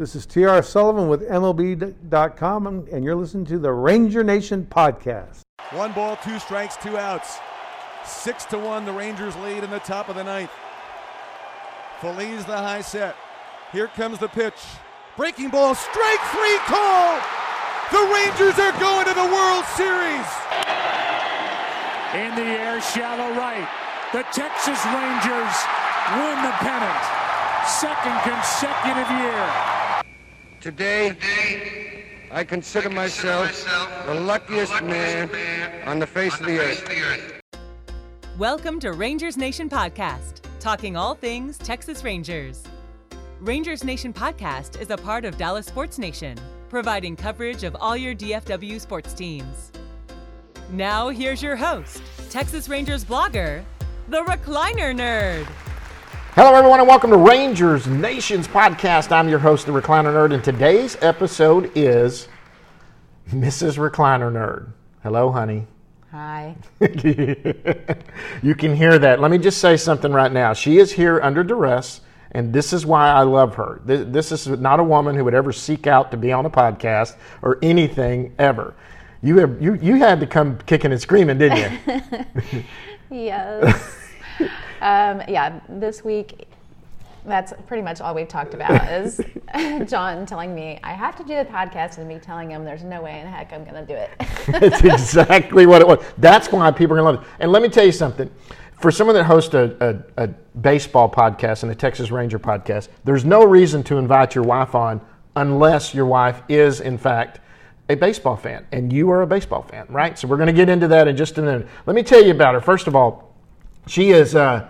This is TR Sullivan with MLB.com, and you're listening to the Ranger Nation podcast. One ball, two strikes, two outs. Six to one, the Rangers lead in the top of the ninth. Feliz the high set. Here comes the pitch. Breaking ball, strike three call. The Rangers are going to the World Series. In the air, shallow right. The Texas Rangers win the pennant. Second consecutive year. Today, I consider myself the luckiest man on the face of the earth. Welcome to Rangers Nation Podcast, talking all things Texas Rangers. Rangers Nation Podcast is a part of Dallas Sports Nation, providing coverage of all your DFW sports teams. Now, here's your host, Texas Rangers blogger, the Recliner Nerd. Hello, everyone, and welcome to Rangers Nations Podcast. I'm your host, the Recliner Nerd, and today's episode is Mrs. Recliner Nerd. Hello, honey. Hi. you can hear that. Let me just say something right now. She is here under duress, and this is why I love her. This is not a woman who would ever seek out to be on a podcast or anything ever. You have you you had to come kicking and screaming, didn't you? yes. Um, yeah. This week, that's pretty much all we've talked about is John telling me I have to do the podcast and me telling him there's no way in heck I'm going to do it. That's exactly what it was. That's why people are going to love it. And let me tell you something. For someone that hosts a, a, a baseball podcast and a Texas Ranger podcast, there's no reason to invite your wife on unless your wife is, in fact, a baseball fan, and you are a baseball fan, right? So we're going to get into that in just a minute. Let me tell you about her. First of all, she is uh,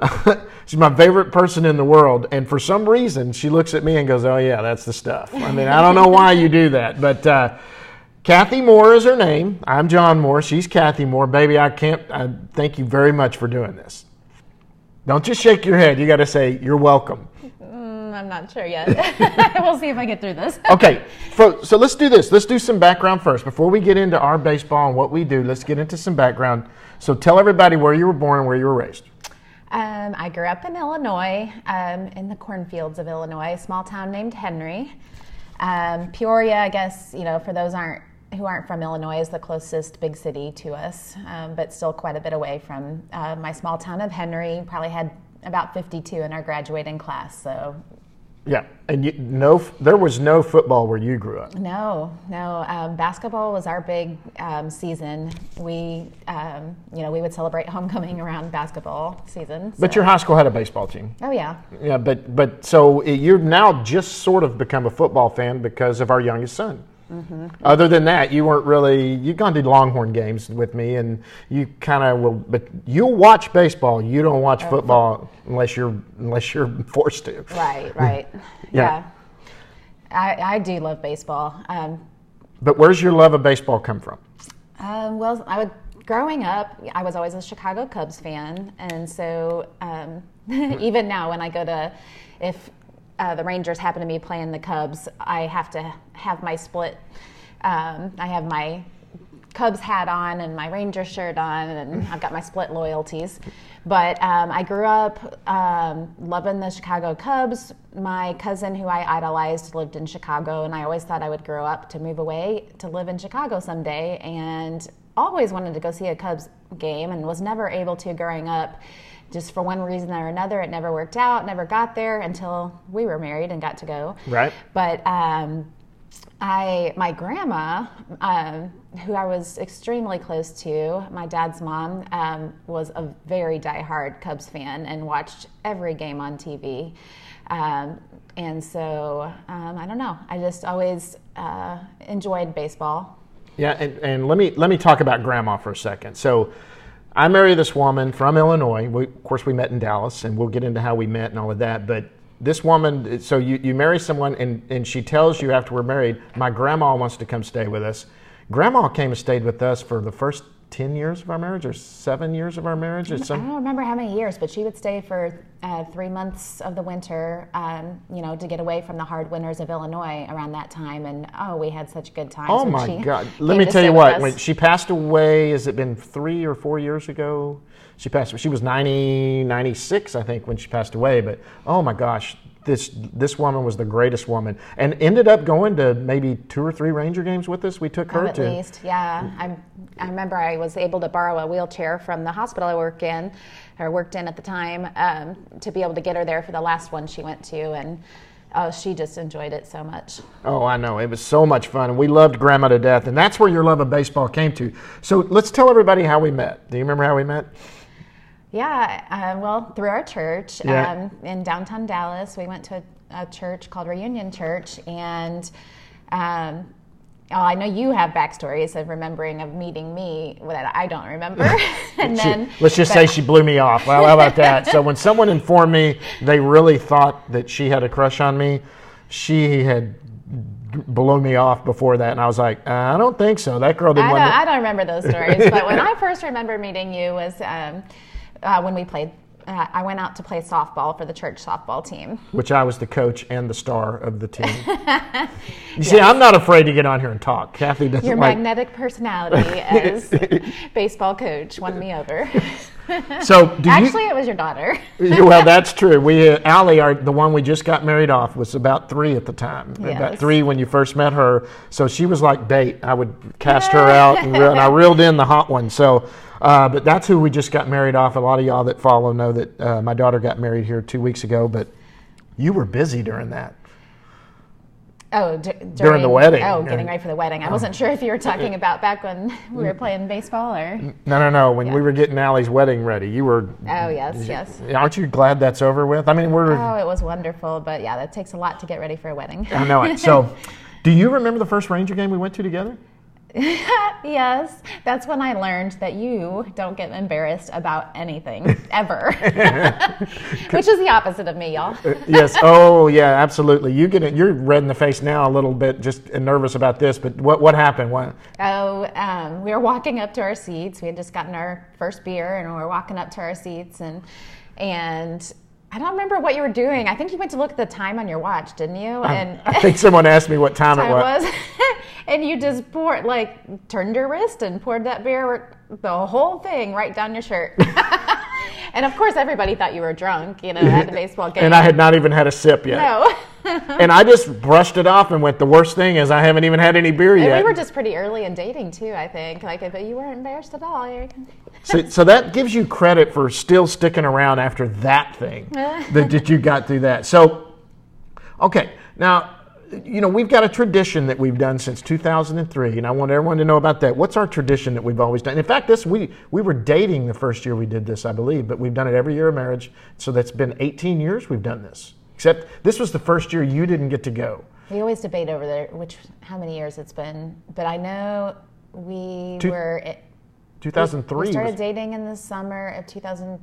she's my favorite person in the world, and for some reason, she looks at me and goes, "Oh yeah, that's the stuff." I mean, I don't know why you do that, but. Uh, Kathy Moore is her name. I'm John Moore. She's Kathy Moore. Baby, I can't. I thank you very much for doing this. Don't just shake your head. You got to say you're welcome. I'm not sure yet. we'll see if I get through this. okay, so, so let's do this. Let's do some background first. Before we get into our baseball and what we do, let's get into some background. So tell everybody where you were born and where you were raised. Um, I grew up in Illinois, um, in the cornfields of Illinois, a small town named Henry. Um, Peoria, I guess, you know, for those aren't who aren't from Illinois, is the closest big city to us, um, but still quite a bit away from uh, my small town of Henry. Probably had about 52 in our graduating class, so yeah, and you, no, there was no football where you grew up. No, no. Um, basketball was our big um, season. We, um, you know, we would celebrate homecoming around basketball season. So. But your high school had a baseball team. Oh yeah. Yeah, but but so you're now just sort of become a football fan because of our youngest son. Mm-hmm. Other than that, you weren't really. You've gone to Longhorn games with me, and you kind of will. But you'll watch baseball. You don't watch football unless you're unless you're forced to. Right. Right. yeah. yeah. I, I do love baseball. Um, but where's your love of baseball come from? Um, well, I would growing up, I was always a Chicago Cubs fan, and so um, even now when I go to, if uh, the Rangers happen to be playing the Cubs, I have to have my split. Um, I have my Cubs hat on and my Ranger shirt on, and I've got my split loyalties. But um, I grew up um, loving the Chicago Cubs. My cousin, who I idolized, lived in Chicago, and I always thought I would grow up to move away to live in Chicago someday, and always wanted to go see a Cubs game, and was never able to growing up just for one reason or another, it never worked out, never got there until we were married and got to go. Right. But um, I, my grandma, um, who I was extremely close to, my dad's mom, um, was a very diehard Cubs fan and watched every game on TV. Um, and so um, I don't know. I just always uh, enjoyed baseball. Yeah, and, and let me let me talk about grandma for a second. So I married this woman from Illinois. We, of course, we met in Dallas, and we'll get into how we met and all of that. But this woman, so you, you marry someone, and, and she tells you after we're married, my grandma wants to come stay with us. Grandma came and stayed with us for the first 10 years of our marriage or seven years of our marriage? I don't remember how many years, but she would stay for uh, three months of the winter, um, you know, to get away from the hard winters of Illinois around that time. And oh, we had such good times. Oh my God. Let me tell you what, when she passed away, has it been three or four years ago? She passed, she was 90, 96, I think, when she passed away. But oh my gosh, this this woman was the greatest woman, and ended up going to maybe two or three Ranger games with us. We took her Oh, at to. least, yeah. I, I remember I was able to borrow a wheelchair from the hospital I work in, or worked in at the time, um, to be able to get her there for the last one she went to, and oh, she just enjoyed it so much. Oh, I know. It was so much fun, and we loved Grandma to death, and that's where your love of baseball came to. So let's tell everybody how we met. Do you remember how we met? Yeah, uh, well, through our church Yeah. um, in downtown Dallas, we went to a, a church called Reunion Church, and um, oh, I know you have backstories of remembering of meeting me that I don't remember. and She- then let's just but- say she blew me off. Well, how about that? so when someone informed me they really thought that she had a crush on me, she had blown me off before that, and I was like, uh, I don't think so. That girl didn't I want don't, to. I don't remember those stories, but when I first remember meeting you was um, uh, when we played. Uh, I went out to play softball for the church softball team. which I was the coach and the star of the team. you see, I'm not afraid to get on here and talk. Kathy doesn't Your like. magnetic personality as baseball coach won me over. So, do Actually, it was your daughter. Well, that's true. We, uh, Allie, our, the one we just got married off, was about three at the time. About three when you first met her. So she was like bait. I would cast her out, and, reel, and I reeled in the hot one. So, uh, but that's who we just got married off. A lot of y'all that follow know that uh, my daughter got married here two weeks ago. But you were busy during that. Oh, d- during, the wedding. Oh, getting ready for the wedding. I wasn't sure if you were talking about back when we were playing baseball or. No, no, no. When we were getting Allie's wedding ready, you were. Oh yes, yes. Aren't you glad that's over with? I mean, we're. Oh, it was wonderful, but yeah, that takes a lot to get ready for a wedding. I know it. So, do you remember the first Ranger game we went to together? yes, that's when I learned that you don't get embarrassed about anything ever, which is the opposite of me, y'all. yes. Oh, yeah, absolutely. You get it. You're red in the face now a little bit, just nervous about this. But what what happened? What? Oh, um, we were walking up to our seats. We had just gotten our first beer, and we were walking up to our seats, and and I don't remember what you were doing. I think you went to look at the time on your watch, didn't you? Um, and I think someone asked me what time it was. was, and you just poured like turned your wrist and poured that beer, the whole thing, right down your shirt. and of course, everybody thought you were drunk, you know, at the baseball game. And I had not even had a sip yet. no. And I just brushed it off and went. The worst thing is I haven't even had any beer And yet. we were just pretty early in dating too, I think. Like, but you weren't embarrassed at all. So, so that gives you credit for still sticking around after that thing that, that you got through that. So, okay, now, you know, we've got a tradition that we've done since 2003, and I want everyone to know about that. What's our tradition that we've always done? In fact, this we we were dating the first year we did this, I believe, but we've done it every year of marriage. So that's been 18 years we've done this. Except this was the first year you didn't get to go. We always debate over there which how many years it's been, but I know we Two- were 2003. We started was- dating in the summer of 2002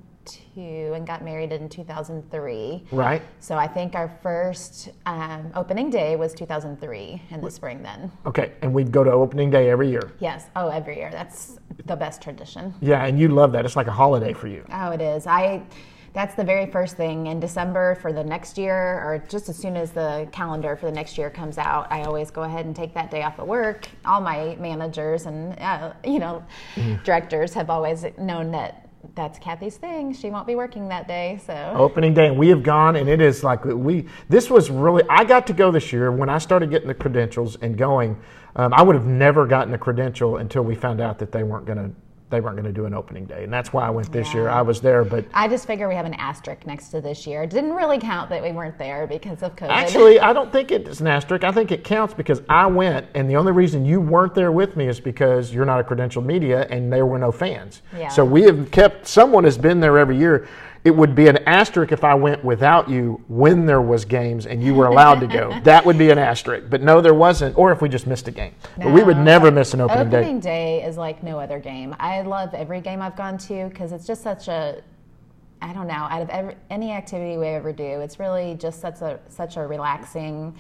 and got married in 2003. right? So I think our first um, opening day was 2003 in the spring. Then Okay, and we'd go to opening day every year. yes, oh every year. That's the best tradition. Yeah, and you love that. It's like a holiday for you. Oh, it is. I. That's the very first thing in December for the next year, or just as soon as the calendar for the next year comes out. I always go ahead and take that day off of work. All my managers and uh, you know directors have always known that that's Kathy's thing. She won't be working that day, so opening day and we have gone and it is like we this was really i got to go this year when i started getting the credentials and going um, i would have never gotten a credential until we found out that they weren't going to they weren't going to do an opening day and that's why i went this year i was there but I just figure we have an asterisk next to this year. It didn't really count that we weren't there because of COVID. actually i don't think it's an asterisk i think it counts because i went and the only reason you weren't there with me is because you're not a credentialed media and there were no fans Yeah. so we have kept someone has been there every year it would be an asterisk if I went without you when there was games and you were allowed to go. That would be an asterisk. But no, there wasn't. Or if we just missed a game. But we would No, never miss an opening, day. Opening day. day is like no other game. I love every game I've gone to because it's just such a, I don't know, out of every, any activity we ever do, it's really just such a such a relaxing,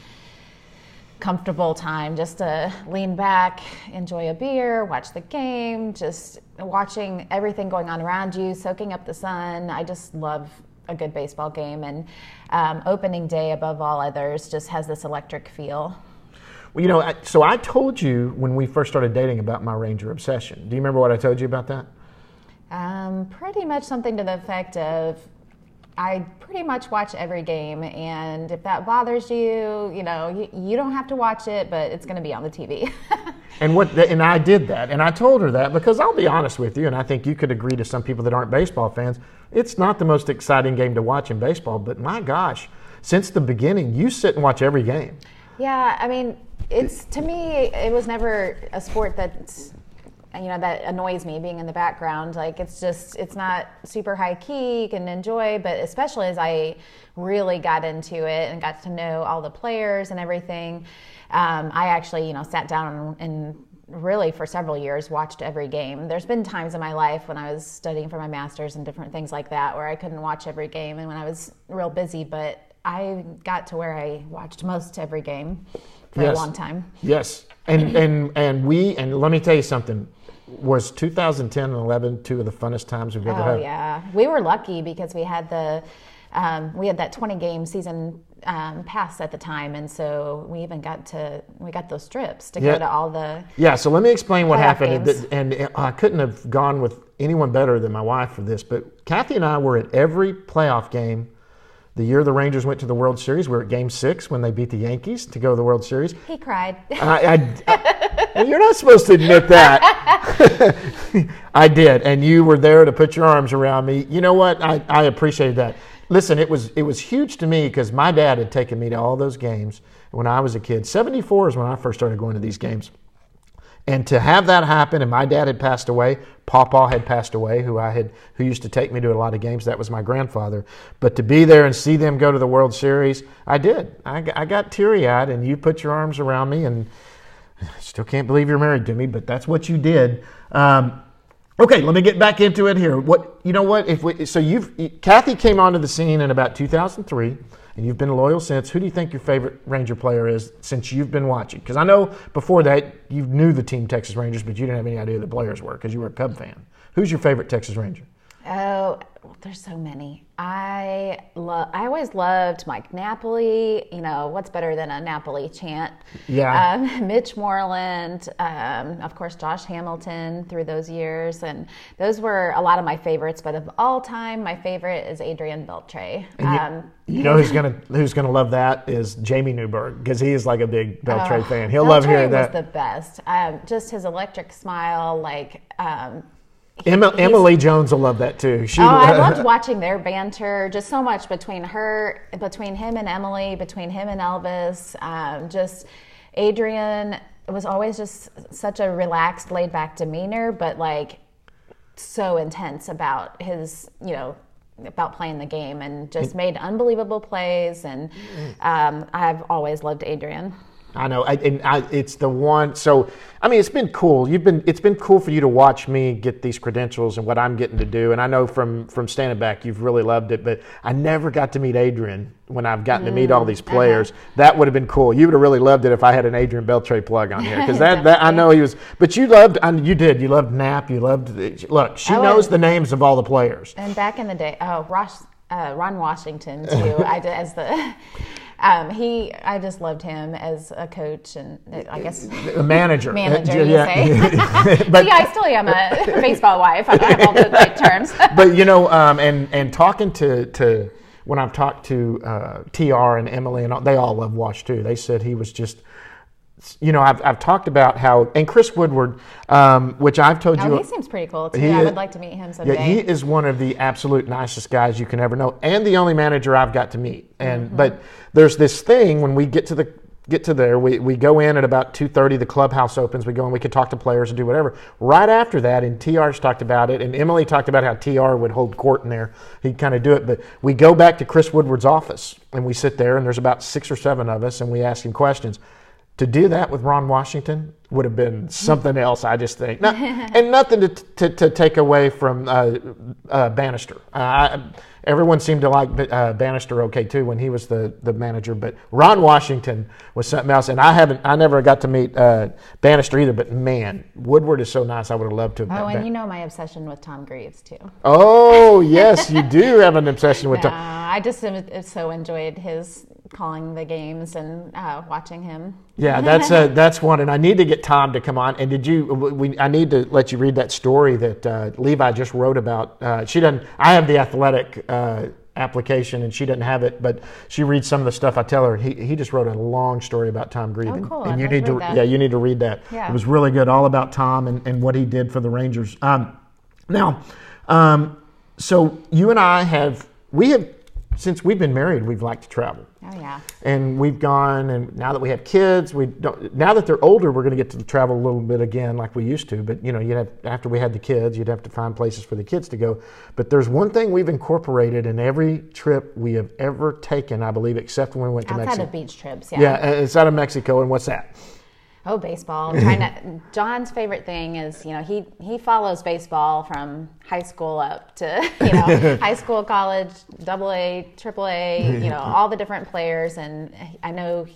comfortable time just to lean back, enjoy a beer, watch the game, just watching everything going on around you, soaking up the sun. I just love a good baseball game and um, opening day above all others just has this electric feel. Well, you know, so I told you when we first started dating about my Ranger obsession. Do you remember what I told you about that? Um, pretty much something to the effect of I pretty much watch every game, and if that bothers you, you know, you, you don't have to watch it, but it's going to be on the TV. And what and I did that, and I told her that because I'll be honest with you, and I think you could agree to some people that aren't baseball fans. It's not the most exciting game to watch in baseball, but my gosh, since the beginning, you sit and watch every game. Yeah, I mean, it's to me, it was never a sport that's you know that annoys me being in the background like it's just it's not super high key you can enjoy but especially as i really got into it and got to know all the players and everything um, i actually you know sat down and really for several years watched every game there's been times in my life when i was studying for my masters and different things like that where i couldn't watch every game and when i was real busy but i got to where i watched most every game for Yes. a long time Yes, and and and we and let me tell you something. Was 2010 and 11 two of the funnest times we've ever had? Oh had? yeah, we were lucky because we had the um, we had that 20 game season um, pass at the time, and so we even got to we got those trips to Yeah. go to all the. Yeah, so let me explain what happened. And, and I couldn't have gone with anyone better than my wife for this, but Kathy and I were at every playoff game. The year the Rangers went to the World Series, we were at Game Six when they beat the Yankees to go to the World Series. He cried. I, I- I- you're not supposed to admit that. I did, and you were there to put your arms around me. You know what? I, I appreciated that. Listen, it was it was huge to me because my dad had taken me to all those games when I was a kid. '74 is when I first started going to these games. And to have that happen, and my dad had passed away, Pawpaw had passed away, who I had, who used to take me to a lot of games. That was my grandfather. But to be there and see them go to the World Series, I did. I, I got teary eyed, and you put your arms around me, and I still can't believe you're married to me, but that's what you did. Um, okay, let me get back into it here. What you know? What if we? So you've Kathy came onto the scene in about 2003, and you've been loyal since. Who do you think your favorite Ranger player is since you've been watching? Because I know before that you knew the team Texas Rangers, but you didn't have any idea who the players were because you were a Cub fan. Who's your favorite Texas Ranger? Oh, there's so many. I love. I always loved Mike Napoli. You know, what's better than a Napoli chant? Yeah. Um, Mitch Moreland, um, of course, Josh Hamilton through those years, and those were a lot of my favorites. But of all time, my favorite is Adrian Beltre. Um, You know who's gonna who's gonna love that is Jamie Newberg because he is like a big Beltre fan. He'll love Beltre hearing was that. the best. Um, just his electric smile, like. Emma, Emily Jones will love that too. She, Oh, I loved watching their banter. Just so much between her, between him and Emily, between him and Elvis. Um, just Adrian was always just such a relaxed, laid back demeanor, but like so intense about his, you know, about playing the game and just made unbelievable plays. And um, I've always loved Adrian. I know, I, and I, it's the one. So, I mean, it's been cool. You've been, it's been cool for you to watch me get these credentials and what I'm getting to do. And I know from from standing back, you've really loved it. But I never got to meet Adrian when I've gotten to meet all these players. That would have been cool. You would have really loved it if I had an Adrian Beltre plug on here because that, that I know he was. But you loved, I, you did. You loved Nap. You loved. Look, she I knows the names of all the players. And back in the day, oh, Ross, uh, Ron Washington too. I did as the. Um, he, I just loved him as a coach, and I guess A manager. manager. You Yeah. say? but yeah, I still am a baseball wife. I have all the right terms. but you know, um, and and talking to to when I've talked to uh, TR and Emily and all, they all love Wash too. They said he was just. You know, I've, I've talked about how, and Chris Woodward, um, which I've told you. Oh, he seems pretty cool too. He I would like to meet him someday. Yeah, he is one of the absolute nicest guys you can ever know, and the only manager I've got to meet. And Mm-hmm. but there's this thing when we get to the get to there, we, we go in at about two thirty. The clubhouse opens. We go in. We could talk to players and do whatever. Right after that, and TR's talked about it, and Emily talked about how TR would hold court in there. He'd kind of do it. But we go back to Chris Woodward's office, and we sit there, and there's about six or seven of us, and we ask him questions. To do that with Ron Washington would have been something else, I just think. Not, and nothing to, to, to take away from uh, uh, Bannister. Uh, I, everyone seemed to like uh, Bannister okay too when he was the, the manager, but Ron Washington was something else. And I haven't, I never got to meet uh, Bannister either. But man, Woodward is so nice. I would have loved to have met. oh, and Ban- you know my obsession with Tom Greaves too. oh yes, you do have an obsession with Uh, Tom. I just so enjoyed his calling the games and uh, watching him. Yeah, that's uh, that's one, and I need to get Tom to come on. And did you? We, I need to let you read that story that uh, Levi just wrote about. Uh, she doesn't. I have the athletic uh, application, and she doesn't have it, but she reads some of the stuff I tell her. He, he just wrote a long story about Tom Grieve, and, cool. and I'd you like to need to read that. yeah you need to read that. Yeah. It was really good, all about Tom and, and what he did for the Rangers. Um, now, um, so you and I have we have since we've been married, we've liked to travel. Oh yeah. and we've gone and now that we have kids we don't now that they're older we're going to get to travel a little bit again like we used to. But you know you'd have after we had the kids you'd have to find places for the kids to go. But there's one thing we've incorporated in every trip we have ever taken i believe except when we went to Outside mexico. of beach trips, yeah. yeah it's out of mexico and what's that Oh, baseball. Trying to. John's favorite thing is, you know, he he follows baseball from high school up to, you know, high school, college, double A, triple A, you know, all the different players. And I know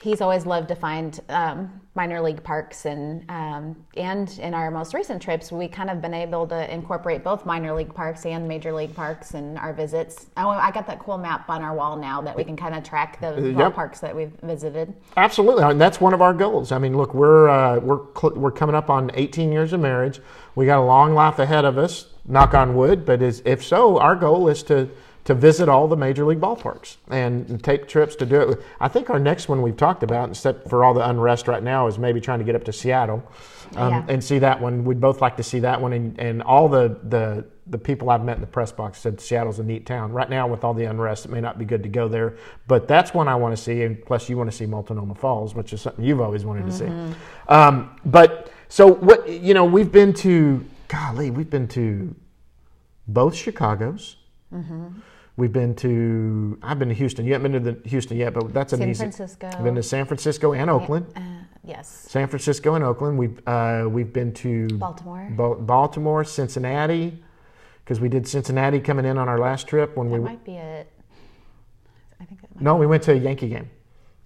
he's always loved to find um, minor league parks, and um, and in our most recent trips, we kind of been able to incorporate both minor league parks and major league parks in our visits. Oh, I got that cool map on our wall now that we can kind of track the Yep. ballparks that we've visited. Absolutely, and that's one of our goals. I mean, look, we're uh, we're cl- we're coming up on 18 years of marriage. We got a long life ahead of us. Knock on wood. But is, if so, our goal is to to visit all the major league ballparks and, take trips to do it. I think our next one we've talked about, except for all the unrest right now, is maybe trying to get up to Seattle um, Yeah. and see that one. We'd both like to see that one, and, and all the the the people I've met in the press box said Seattle's a neat town. Right now, with all the unrest, it may not be good to go there, but that's one I want to see. And plus, you want to see Multnomah Falls, which is something you've always wanted to see. Um, but so what? You know, we've been to golly, we've been to both Chicago's. We've been to. I've been to Houston. You haven't been to the Houston yet, but that's an San easy. Francisco. I've been to San Francisco and Oakland. Uh, yes. San Francisco and Oakland. We've uh, we've been to Baltimore. Ba- Baltimore, Cincinnati, because we did Cincinnati coming in on our last trip when That we. might be it. I think. No, we went to a Yankee game,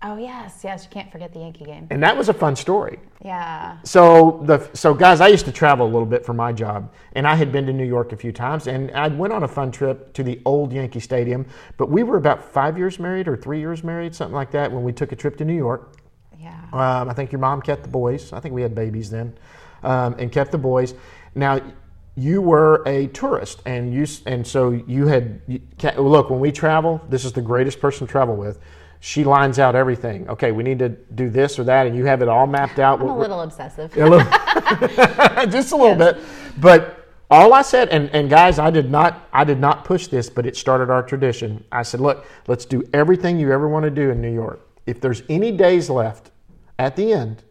Oh yes, yes. You can't forget the Yankee game. and that was a fun story. Yeah. So the so guys, I used to travel a little bit for my job, and I had been to New York a few times, and I went on a fun trip to the old Yankee Stadium. But we were about five years married or three years married, something like that, when we took a trip to New York. Yeah. Um, I think your mom kept the boys. I think we had babies then, um, and kept the boys. Now, you were a tourist, and you and so you had you, look when we travel. This is the greatest person to travel with. She lines out everything. Okay, we need to do this or that, and you have it all mapped out. I'm a little obsessive. a little, just a little bit. But all I said, and, and guys, I did not, I did not push this, but it started our tradition. I said, look, let's do everything you ever want to do in New York. If there's any days left at the end,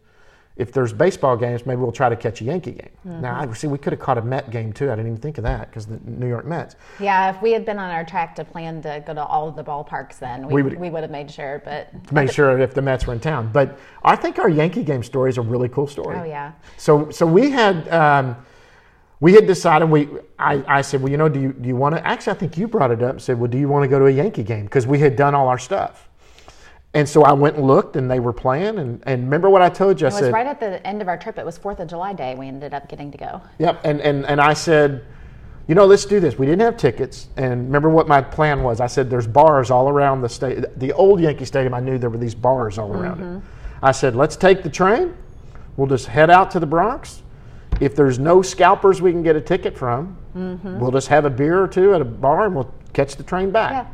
if there's baseball games, maybe we'll try to catch a Yankee game. Now, I see we could have caught a Met game too. I didn't even think of that because the New York Mets. Yeah, if we had been on our track to plan to go to all of the ballparks, then we, We we, would- would, have made sure. But to make sure if the Mets were in town. But I think our Yankee game story is a really cool story. Oh, yeah. So so we had um, we had decided we I, I said well you know do you do you want to actually I think you brought it up and said well do you want to go to a Yankee game because we had done all our stuff. And so I went and looked, and they were playing. And, and remember what I told you? I it was said, right at the end of our trip. It was Fourth of July day. We ended up getting to go. Yep, and, and, and I said, you know, let's do this. We didn't have tickets, and remember what my plan was. I said, there's bars all around the state. The old Yankee Stadium, I knew there were these bars all around it. Mm-hmm. I said, let's take the train. We'll just head out to the Bronx. If there's no scalpers we can get a ticket from, mm-hmm. we'll just have a beer or two at a bar, and we'll catch the train back. Yeah.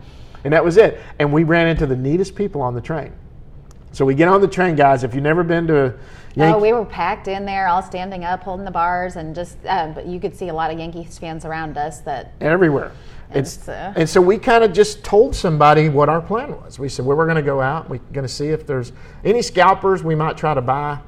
And that was it. And we ran into the neatest people on the train. So we get on the train, guys. If you've never been to Yankee, Oh, we were packed in there, all standing up, holding the bars, and just. Uh, but you could see a lot of Yankees fans around us. That everywhere. And It's, so- and so we kind of just told somebody what our plan was. We said, well, we're going to go out. We're going to see if there's any scalpers. We might try to buy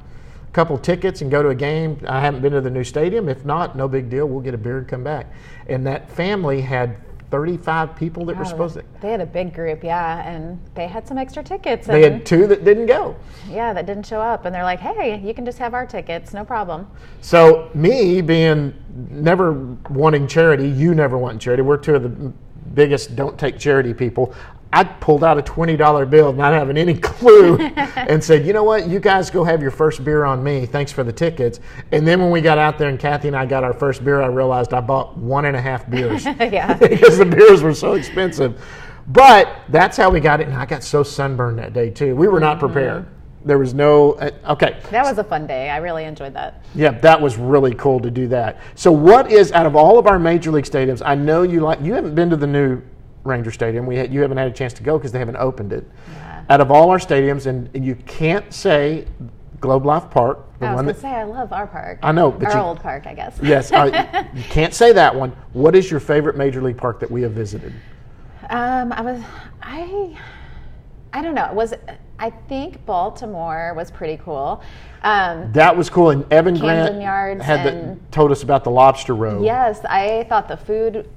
a couple tickets and go to a game. I haven't been to the new stadium. If not, no big deal. We'll get a beer and come back. And that family had 35 people that were supposed to. They had a big group, yeah, and they had some extra tickets. They had two that didn't go. yeah, that didn't show up, and they're like, "Hey, you can just have our tickets, no problem." So me being never wanting charity, you never wanting charity. We're two of the biggest don't take charity people. I pulled out a twenty dollar bill, not having any clue, and said, "You know what? You guys go have your first beer on me. Thanks for the tickets." And then when we got out there and Kathy and I got our first beer, I realized I bought one and a half beers Yeah. because the beers were so expensive. But that's how we got it, and I got so sunburned that day too. We were not prepared. There was no uh, okay. That was a fun day. I really enjoyed that. Yeah, that was really cool to do that. So, what is out of all of our major league stadiums? I know you like. You haven't been to the new Ranger Stadium. We had, you haven't had a chance to go because they haven't opened it. Out of all our stadiums, and you can't say Globe Life Park, the I was one that say I love our park. I know, but our you- old park, I guess. yes, you can't say that one. What is your favorite major league park that we have visited? Um, I was, I, I don't know. It was I think Baltimore was pretty cool. Um, That was cool, and Evan Camden Grant Yards had the, told us about the lobster row. yes, I thought the food.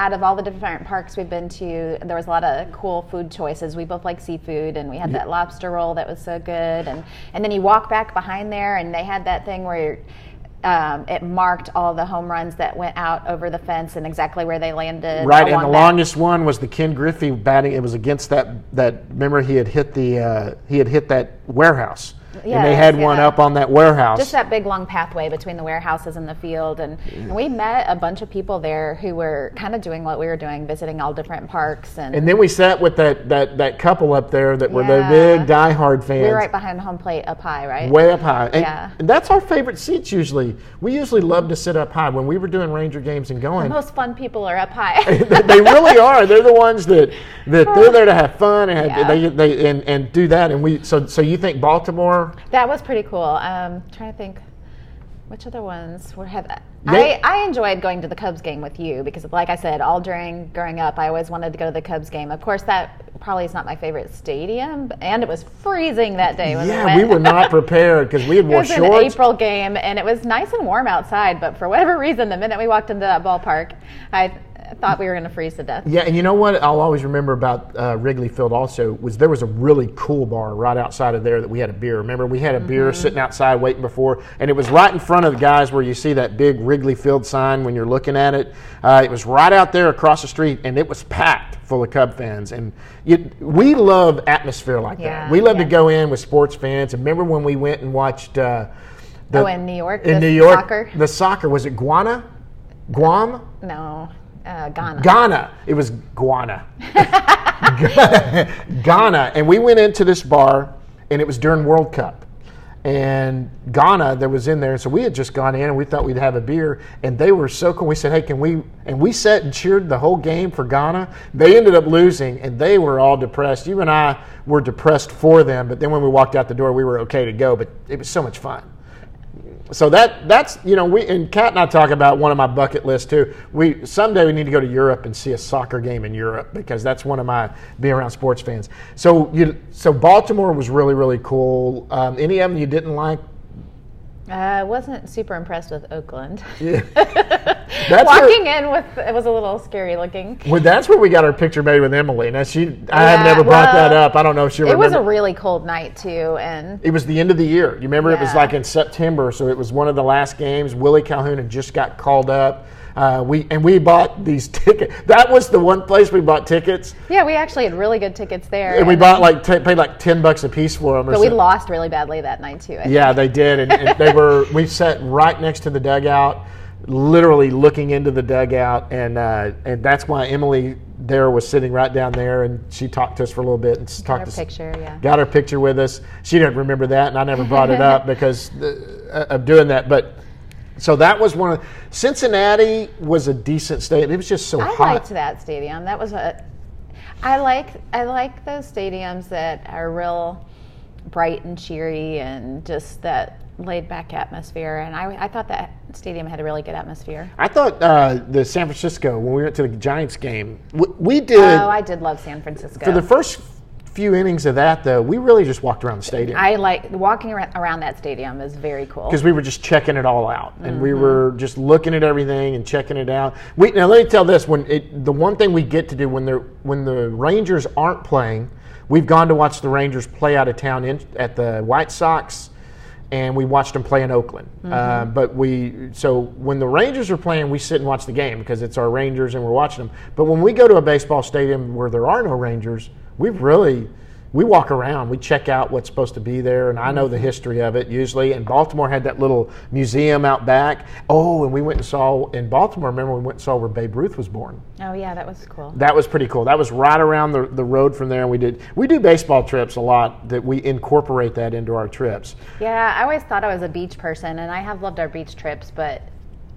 Out of all the different parks we've been to, there was a lot of cool food choices. We both like seafood, and we had that lobster roll that was so good. And and then you walk back behind there, and they had that thing where um, it marked all the home runs that went out over the fence and exactly where they landed. Right, and the that. longest one was the Ken Griffey batting. It was against that that. Remember, he had hit the uh, he had hit that warehouse, and they had one yeah. up on that warehouse. just that big long pathway between the warehouses and the field and, and we met a bunch of people there who were kind of doing what we were doing visiting all different parks and, and then we sat with that that that couple up there that were the Yeah. big diehard fans. we were right behind home plate up high right Way up high. And, Yeah. and that's our favorite seats usually. We usually love to sit up high. When we were doing Ranger games and the going, most fun people are up high they really are. They're the ones that, that they're there to have fun and have, Yeah. they, they and, and do that. And we so so you think Baltimore? That was pretty cool um trying to think which other ones were have They- I, I enjoyed going to the Cubs game with you because like I said all during growing up I always wanted to go to the Cubs game of course that probably is not my favorite stadium and it was freezing that day when Yeah, we we were not prepared because we had wore shorts. It was an. April game, and it was nice and warm outside. But for whatever reason, the minute we walked into that ballpark, I thought we were going to freeze to death. Yeah, and you know what? I'll always remember about uh, Wrigley Field also was there was a really cool bar right outside of there that we had a beer. Remember, we had a beer Mm-hmm. sitting outside waiting before, and it was right in front of the guys where you see that big Wrigley Field sign when you're looking at it. Uh, it was right out there across the street, and it was packed full of Cub fans. And you, we love atmosphere like Yeah, that. We love to go in with sports fans. And remember when we went and watched? Uh, the, Oh, in New York, In New York, soccer? the soccer was it Guana? Guam? No, uh, Ghana. Ghana. It was Guana. Ghana. And we went into this bar, and it was during World Cup. And Ghana, that was in there. So we had just gone in, and we thought we'd have a beer. And they were so cool. We said, "Hey, can we?" And we sat and cheered the whole game for Ghana. They ended up losing, and they were all depressed. You and I were depressed for them, but then when we walked out the door, we were okay to go. But it was so much fun so that that's you know we and Kat and I talk about one of my bucket lists too. We someday we need to go to Europe and see a soccer game in Europe because that's one of my being around sports fans. So you so Baltimore was really really cool. Um, any of them you didn't like? I Uh, wasn't super impressed with Oakland. That's Walking in with it was a little scary looking. well, that's where we got our picture made with Emily. Now she I have never brought well, that up. I don't know if she It was a really cold night too, and It was the end of the year. You remember it was like in September, so it was one of the last games. Willie Calhoun had just got called up. Uh, we and we bought these tickets. That was the one place we bought tickets, yeah, we actually had really good tickets there. and we bought like t- paid like ten bucks a piece for them. Or but we lost really badly that night too. I think. Yeah, they did, and, and they were. We sat right next to the dugout, literally looking into the dugout, and uh, and that's why Emily there was sitting right down there, and she talked to us for a little bit and Got talked our to us- picture, yeah. got her picture with us. She didn't remember that, and I never brought it up because uh, of doing that. But so that was one of Cincinnati was a decent state. It was just so I hot. liked that stadium. That was a. I like I like those stadiums that are real bright and cheery and just that laid back atmosphere. And I, I thought that stadium had a really good atmosphere. I thought uh, the San Francisco when we went to the Giants game, we, we did Oh, I did love San Francisco. for the first few innings of that though. We really just walked around the stadium. I like walking around, that stadium is very cool. because we were just checking it all out, and we Mm-hmm. were just looking at everything and checking it out. We now let me tell this: when it, the one thing we get to do when the when the Rangers aren't playing, we've gone to watch the Rangers play out of town in, at the White Sox, and we watched them play in Oakland. Mm-hmm. Uh, but we so when the Rangers are playing, we sit and watch the game because it's our Rangers and we're watching them. But when we go to a baseball stadium where there are no Rangers, we really we walk around, we check out what's supposed to be there, and I know the mm-hmm. history of it usually. And Baltimore had that little museum out back. Oh, and we went and saw in Baltimore. Remember, we went and saw where Babe Ruth was born. oh yeah, that was cool. That was pretty cool. That was right around the, the road from there. And we did we do baseball trips a lot. That we incorporate that into our trips. Yeah, I always thought I was a beach person, and I have loved our beach trips, but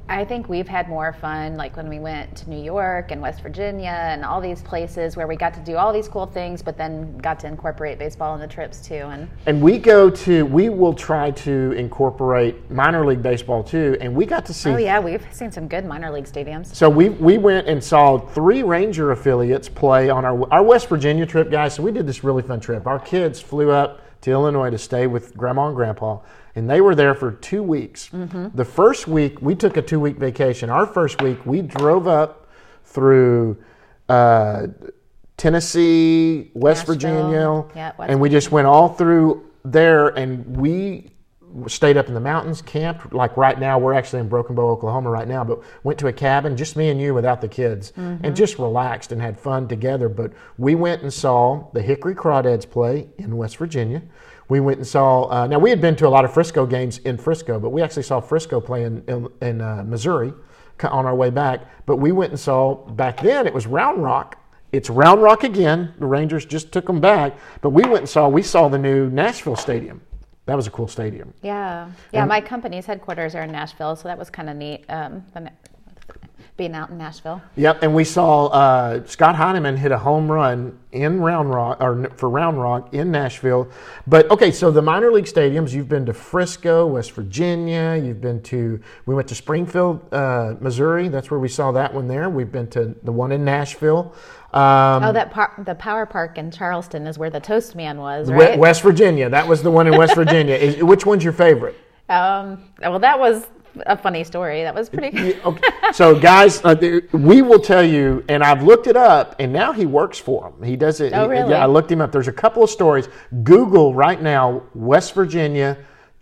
I think we've had more fun, like when we went to New York and West Virginia and all these places where we got to do all these cool things, but then got to incorporate baseball in the trips too. And And we go to, we will try to incorporate minor league baseball too. And we got to see oh yeah, we've seen some good minor league stadiums. So we we went and saw three Ranger affiliates play on our our West Virginia trip, guys. So we did this really fun trip. Our kids flew up to Illinois to stay with Grandma and Grandpa, and they were there for two weeks. The first week we took a two week vacation. Our first week we drove up through. Uh, Tennessee, West Nashville. Virginia, Yeah, West and we just went all through there, and we stayed up in the mountains, camped. Like right now, we're actually in Broken Bow, Oklahoma right now, but went to a cabin, just me and you without the kids, and just relaxed and had fun together. But we went and saw the Hickory Crawdads play in West Virginia. We went and saw. Uh, now we had been to a lot of Frisco games in Frisco, but we actually saw Frisco play in in, in uh, Missouri on our way back. But we went and saw back then it was Round Rock. It's Round Rock again. The Rangers just took them back, but we went and saw. We saw the new Nashville Stadium. That was a cool stadium. Yeah, yeah. And- my company's headquarters are in Nashville, so that was kind of neat. Um, being out in Nashville. Yep, and we saw uh, Scott Heineman hit a home run in Round Rock or for Round Rock in Nashville. But okay, so the minor league stadiums. You've been to Frisco, West Virginia. You've been to. We went to Springfield, uh, Missouri. That's where we saw that one there. We've been to the one in Nashville. Um, Oh, that par- the Power Park in Charleston is where the Toast Man was, right? West Virginia. That was the one in West Virginia. Is, which one's your favorite? Um, well, that was a funny story. That was pretty. Yeah, okay. So, guys, uh, there- we will tell you, and I've looked it up, and now he works for them. He does it. Oh, really? Yeah, I looked him up. There's a couple of stories. Google right now, West Virginia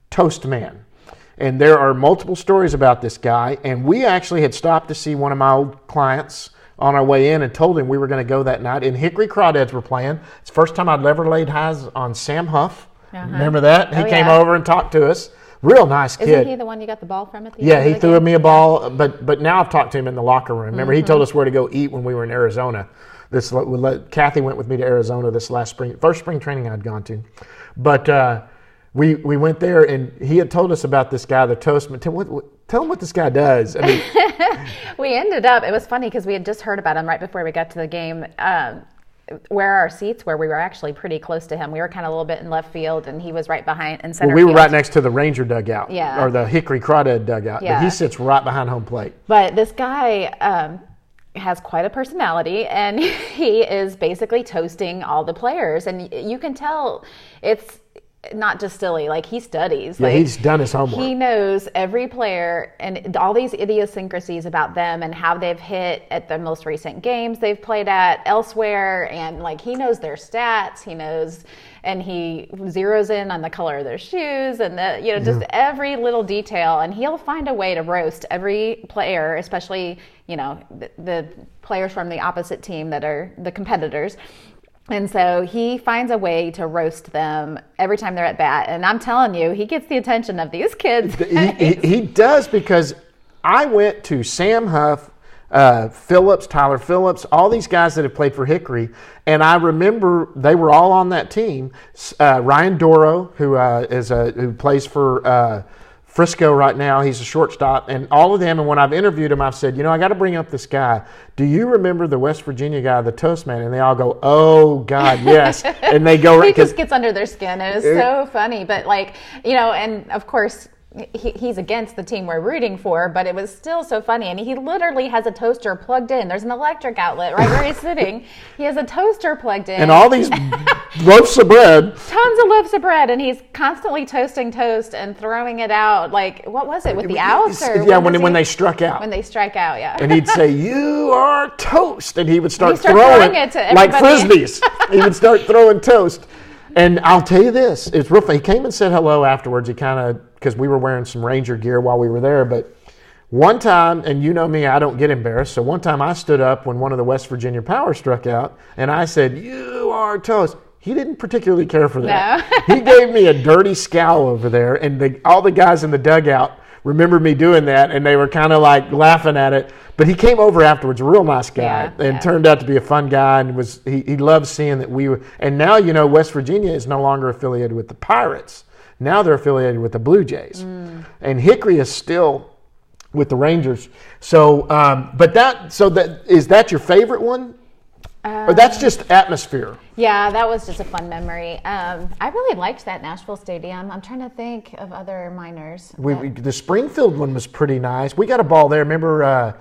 Toast Man. And there are multiple stories about this guy. And we actually had stopped to see one of my old clients on our way in and told him we were going to go that night. And Hickory Crawdads were playing. It's the first time I'd ever laid eyes on Sam Huff. Remember that? He Oh, came yeah. over and talked to us. Real nice kid. Isn't he the one you got the ball from at the end? Yeah, he the threw game? me a ball, but but now I've talked to him in the locker room. Remember, he told us where to go eat when we were in Arizona. This we let, Kathy went with me to Arizona this last spring, first spring training I'd gone to, but uh, we we went there and he had told us about this guy, the Toastman. Tell, what, what, tell him what this guy does. I mean, We ended up. It was funny because we had just heard about him right before we got to the game. Um, where our seats were, we were actually pretty close to him. We were kind of a little bit in left field, and he was right behind in center well, we were field. right next to the Ranger dugout, Yeah. or the Hickory Crawdad dugout. But Yeah. he sits right behind home plate. But this guy um, has quite a personality, and he is basically toasting all the players, and you can tell it's not just silly. Like he studies. Yeah, like, he's done his homework. He knows every player and all these idiosyncrasies about them and how they've hit at the most recent games they've played at elsewhere, and like he knows their stats. He knows. And he zeroes in on the color of their shoes and the, you know, just every little detail. And he'll find a way to roast every player, especially, you know, the, the players from the opposite team that are the competitors. And so he finds a way to roast them every time they're at bat. And I'm telling you, he gets the attention of these kids. he, he, he does because I went to Sam Huff, uh, Phillips, Tyler Phillips, all these guys that have played for Hickory, and I remember they were all on that team. Uh, Ryan Dorow, who uh, is a, who plays for uh, Frisco right now, he's a shortstop, and all of them. And when I've interviewed them, I've said, you know, I got to bring up this guy. Do you remember the West Virginia guy, the Toast Man? And they all go, Oh God, yes. and they go he just gets under their skin. It is It- so funny. But like, you know, and of course, he, he's against the team we're rooting for, but it was still so funny. And he literally has a toaster plugged in. There's an electric outlet right where he's sitting. He has a toaster plugged in. and all these loaves of bread. tons of loaves of bread, and he's constantly toasting toast and throwing it out. Like, what was it with the? Or yeah, when, does when they struck out. when they strike out, yeah. and he'd say, "You are toast," and he would start, start throwing, throwing it to like frisbees. he would start throwing toast. And I'll tell you this: it's real. He came and said hello afterwards. He kind of because we were wearing some Ranger gear while we were there, but. One time, and you know me, I don't get embarrassed. So one time I stood up when one of the West Virginia Power struck out, and I said, "You are toast." He didn't particularly care for that. he gave me a dirty scowl over there, and the, all the guys in the dugout remembered me doing that, and they were kind of like laughing at it. But he came over afterwards, a real nice guy, Yeah, and yeah. turned out to be a fun guy, and was he, he loved seeing that we were. And now you know West Virginia is no longer affiliated with the Pirates. Now they're affiliated with the Blue Jays, Mm. and Hickory is still with the Rangers. So, um, but that so that is that your favorite one, or that's just atmosphere. Yeah, that was just a fun memory. Um, I really liked that Nashville Stadium. I'm trying to think of other minors. We, we, the Springfield one was pretty nice. We got a ball there. Remember, uh,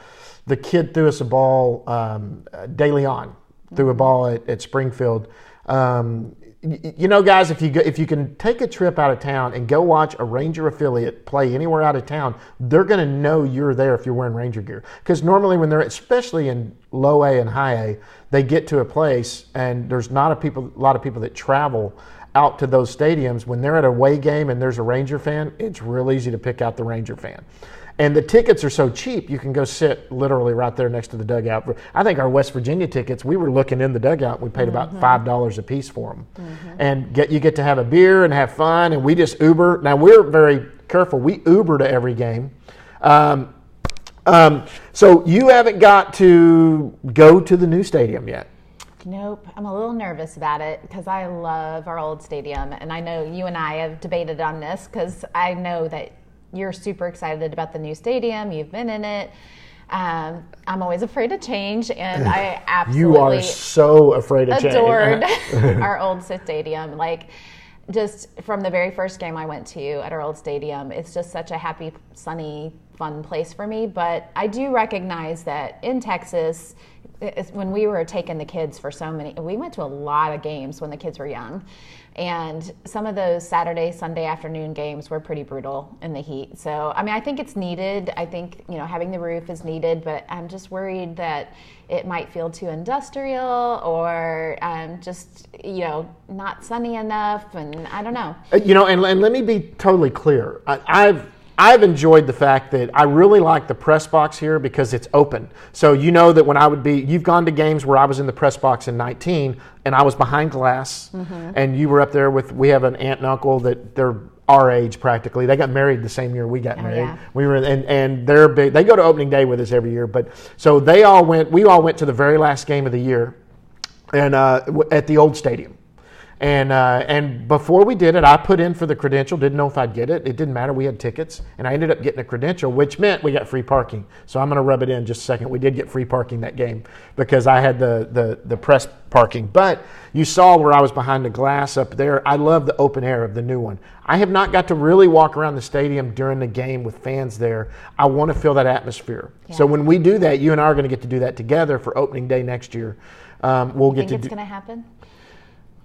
the kid threw us a ball. Um, uh, De Leon threw a ball at, at Springfield. Um, you know, guys, if you go, if you can take a trip out of town and go watch a Ranger affiliate play anywhere out of town, they're going to know you're there if you're wearing Ranger gear. Because normally, when they're especially in low A and high A, they get to a place and there's not a people, a lot of people that travel out to those stadiums. When they're at a away game and there's a Ranger fan, it's real easy to pick out the Ranger fan. And the tickets are so cheap, you can go sit literally right there next to the dugout. I think our West Virginia tickets, we were looking in the dugout. We paid about five dollars a piece for them, and get you get to have a beer and have fun. And we just Uber. Now we're very careful. We Uber to every game. Um, um, so you haven't got to go to the new stadium yet. Nope, I'm a little nervous about it because I love our old stadium, and I know you and I have debated on this because I know that you're super excited about the new stadium. You've been in it. Um, I'm always afraid of change, and I absolutely You are so afraid of change. adored our old stadium. Like, just from the very first game I went to at our old stadium, it's just such a happy, sunny, fun place for me. But I do recognize that in Texas, when we were taking the kids for so many, we went to a lot of games when the kids were young. And some of those Saturday, Sunday afternoon games were pretty brutal in the heat. So, I mean, I think it's needed. I think, you know, having the roof is needed, but I'm just worried that it might feel too industrial or um, just, you know, not sunny enough. And I don't know. Uh, You know, and, and let me be totally clear. I, I've I've enjoyed the fact that I really like the press box here because it's open. So you know that when I would be, you've gone to games where I was in the press box in 19 and I was behind glass, and you were up there with. We have an aunt and uncle that they're our age practically. They got married the same year we got married. yeah. We were and and they're big. They go to opening day with us every year, but so they all went. We all went to the very last game of the year, and uh, at the old stadium. And uh, and before we did it, I put in for the credential. Didn't know if I'd get it. It didn't matter. We had tickets, and I ended up getting a credential, which meant we got free parking. So I'm going to rub it in just a second. We did get free parking that game because I had the the the press parking. But you saw where I was behind the glass up there. I love the open air of the new one. I have not got to really walk around the stadium during the game with fans there. I want to feel that atmosphere. So when we do that, you and I are going to get to do that together for opening day next year. Um, we'll get Think to it's do. going to happen?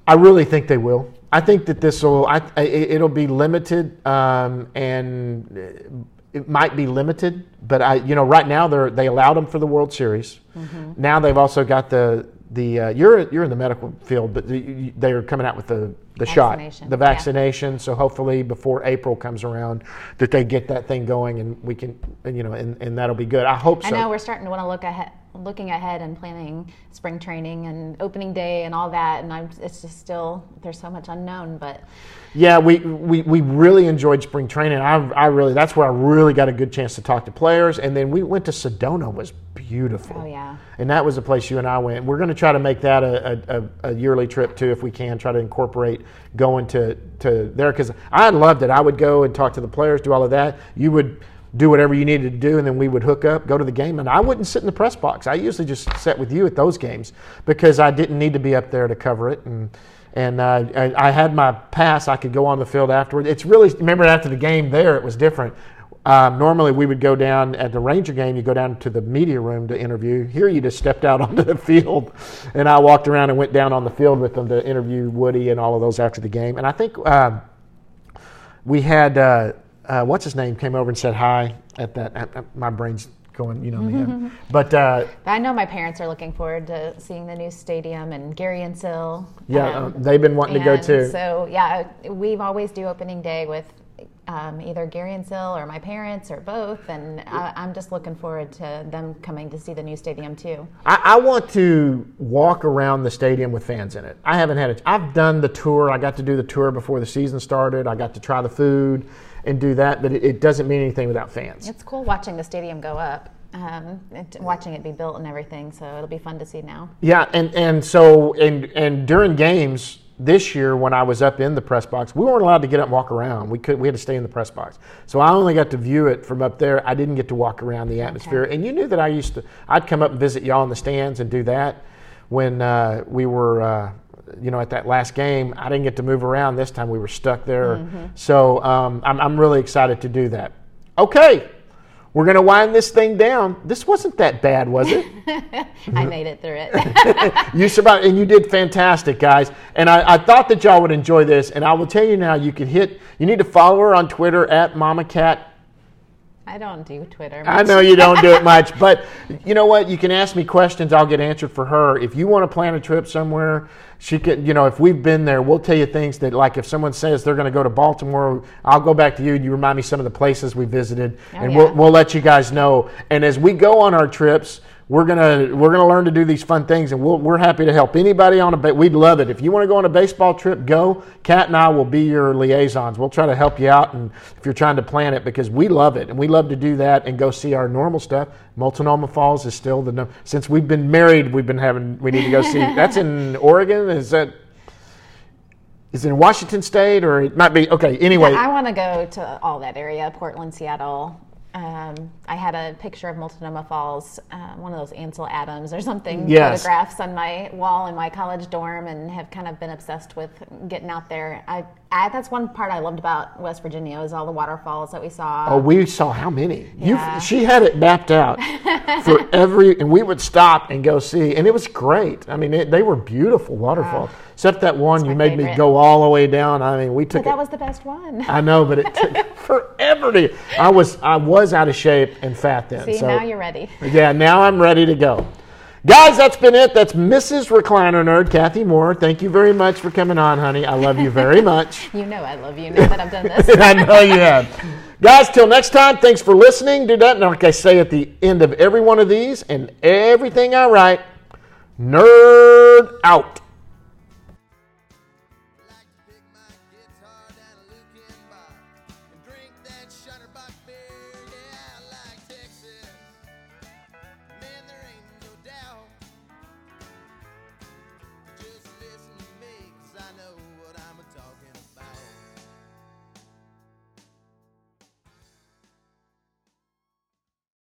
I really think they will. I think that this will. I, it'll be limited, um, and it might be limited. But I, you know, right now they're they allowed them for the World Series. Now they've also got the the uh, you're you're in the medical field, but they're coming out with the the shot, Vaccination, the yeah. vaccination. So hopefully before April comes around, that they get that thing going, and we can, and, you know, and, and that'll be good. I hope so. I know we're starting to want to look ahead, looking ahead and planning spring training and opening day and all that. And I'm, it's just still there's so much unknown, but Yeah, we, we, we really enjoyed spring training. I, I really that's where I really got a good chance to talk to players. And then we went to Sedona, was beautiful. Oh, yeah. and that was the place you and I went. We're going to try to make that a, a, a yearly trip too, if we can. Try to incorporate going to to there because I loved it. I would go and talk to the players, do all of that. You would do whatever you needed to do, and then we would hook up, go to the game, and I wouldn't sit in the press box. I usually just sat with you at those games because I didn't need to be up there to cover it and and uh, I, I had my pass. I could go on the field afterward. It's really remember after the game there, it was different. Um, normally, we would go down at the Ranger game. You go down to the media room to interview. Here, you just stepped out onto the field, and I walked around and went down on the field with them to interview Woody and all of those after the game. And I think um, we had uh, uh, what's his name came over and said hi at that. uh, uh, my brain's going, you know, me. but uh, I know my parents are looking forward to seeing the new stadium and Gary and Sill. yeah, uh, they've been wanting to go too. So yeah, we've always do opening day with um, either Gary and Sill or my parents or both, and I, I'm just looking forward to them coming to see the new stadium too. I, I want to walk around the stadium with fans in it. I haven't had it. I've done the tour. I got to do the tour before the season started. I got to try the food and do that, but it, it doesn't mean anything without fans. It's cool watching the stadium go up, um, it, watching it be built and everything. So it'll be fun to see now. Yeah, and and so and and during games, this year when I was up in the press box, we weren't allowed to get up and walk around. We could we had to stay in the press box. So I only got to view it from up there. I didn't get to walk around the atmosphere. And you knew that I used to. I'd come up and visit y'all in the stands and do that when uh, we were. Uh, you know, at that last game, I didn't get to move around. This time we were stuck there. So um, I'm, I'm really excited to do that. Okay, we're going to wind this thing down. This wasn't that bad, was it? I mm-hmm. made it through it. you survived, and you did fantastic, guys. And I, I thought that y'all would enjoy this. And I will tell you now, you can hit. You need to follow her on Twitter at Mama Cat. I don't do Twitter. I know you don't do it much, but you know what? You can ask me questions. I'll get answered for her. If you want to plan a trip somewhere, she can. You know, if we've been there, we'll tell you things that, like, if someone says they're going to go to Baltimore, I'll go back to you and you remind me some of the places we visited, oh, and yeah. we'll we'll let you guys know. And as we go on our trips, we're gonna we're gonna learn to do these fun things, and we'll, we're happy to help anybody on a. ba- We'd love it if you want to go on a baseball trip. Go. Kat and I will be your liaisons. We'll try to help you out, and if you're trying to plan it, because we love it, and we love to do that and go see our normal stuff. Multnomah Falls is still the num- since we've been married, we've been having. We need to go see. That's in Oregon. Is that? Is it in Washington State or it might be okay? Anyway, I want to go to all that area, Portland, Seattle. Um, I had a picture of Multnomah Falls, uh, one of those Ansel Adams or something Yes. photographs on my wall in my college dorm, and have kind of been obsessed with getting out there. I, I that's one part I loved about West Virginia is all the waterfalls that we saw. Oh, we saw how many? You, Yeah. she had it mapped out for every, and we would stop and go see, and it was great. I mean, it, they were beautiful waterfalls. Except that one, you made me go all the way down. I mean, we took but that it. was the best one. I know, but it took forever to. I was, I was out of shape and fat then. See, so now you're ready. yeah, now I'm ready to go. Guys, that's been it. That's Mrs. Recliner Nerd, Kathy Moore. Thank you very much for coming on, honey. I love you very much. You know I love you now that I've done this. I know you have. Guys, till next time, thanks for listening. Do that. And like I say at the end of every one of these and everything I write, nerd out.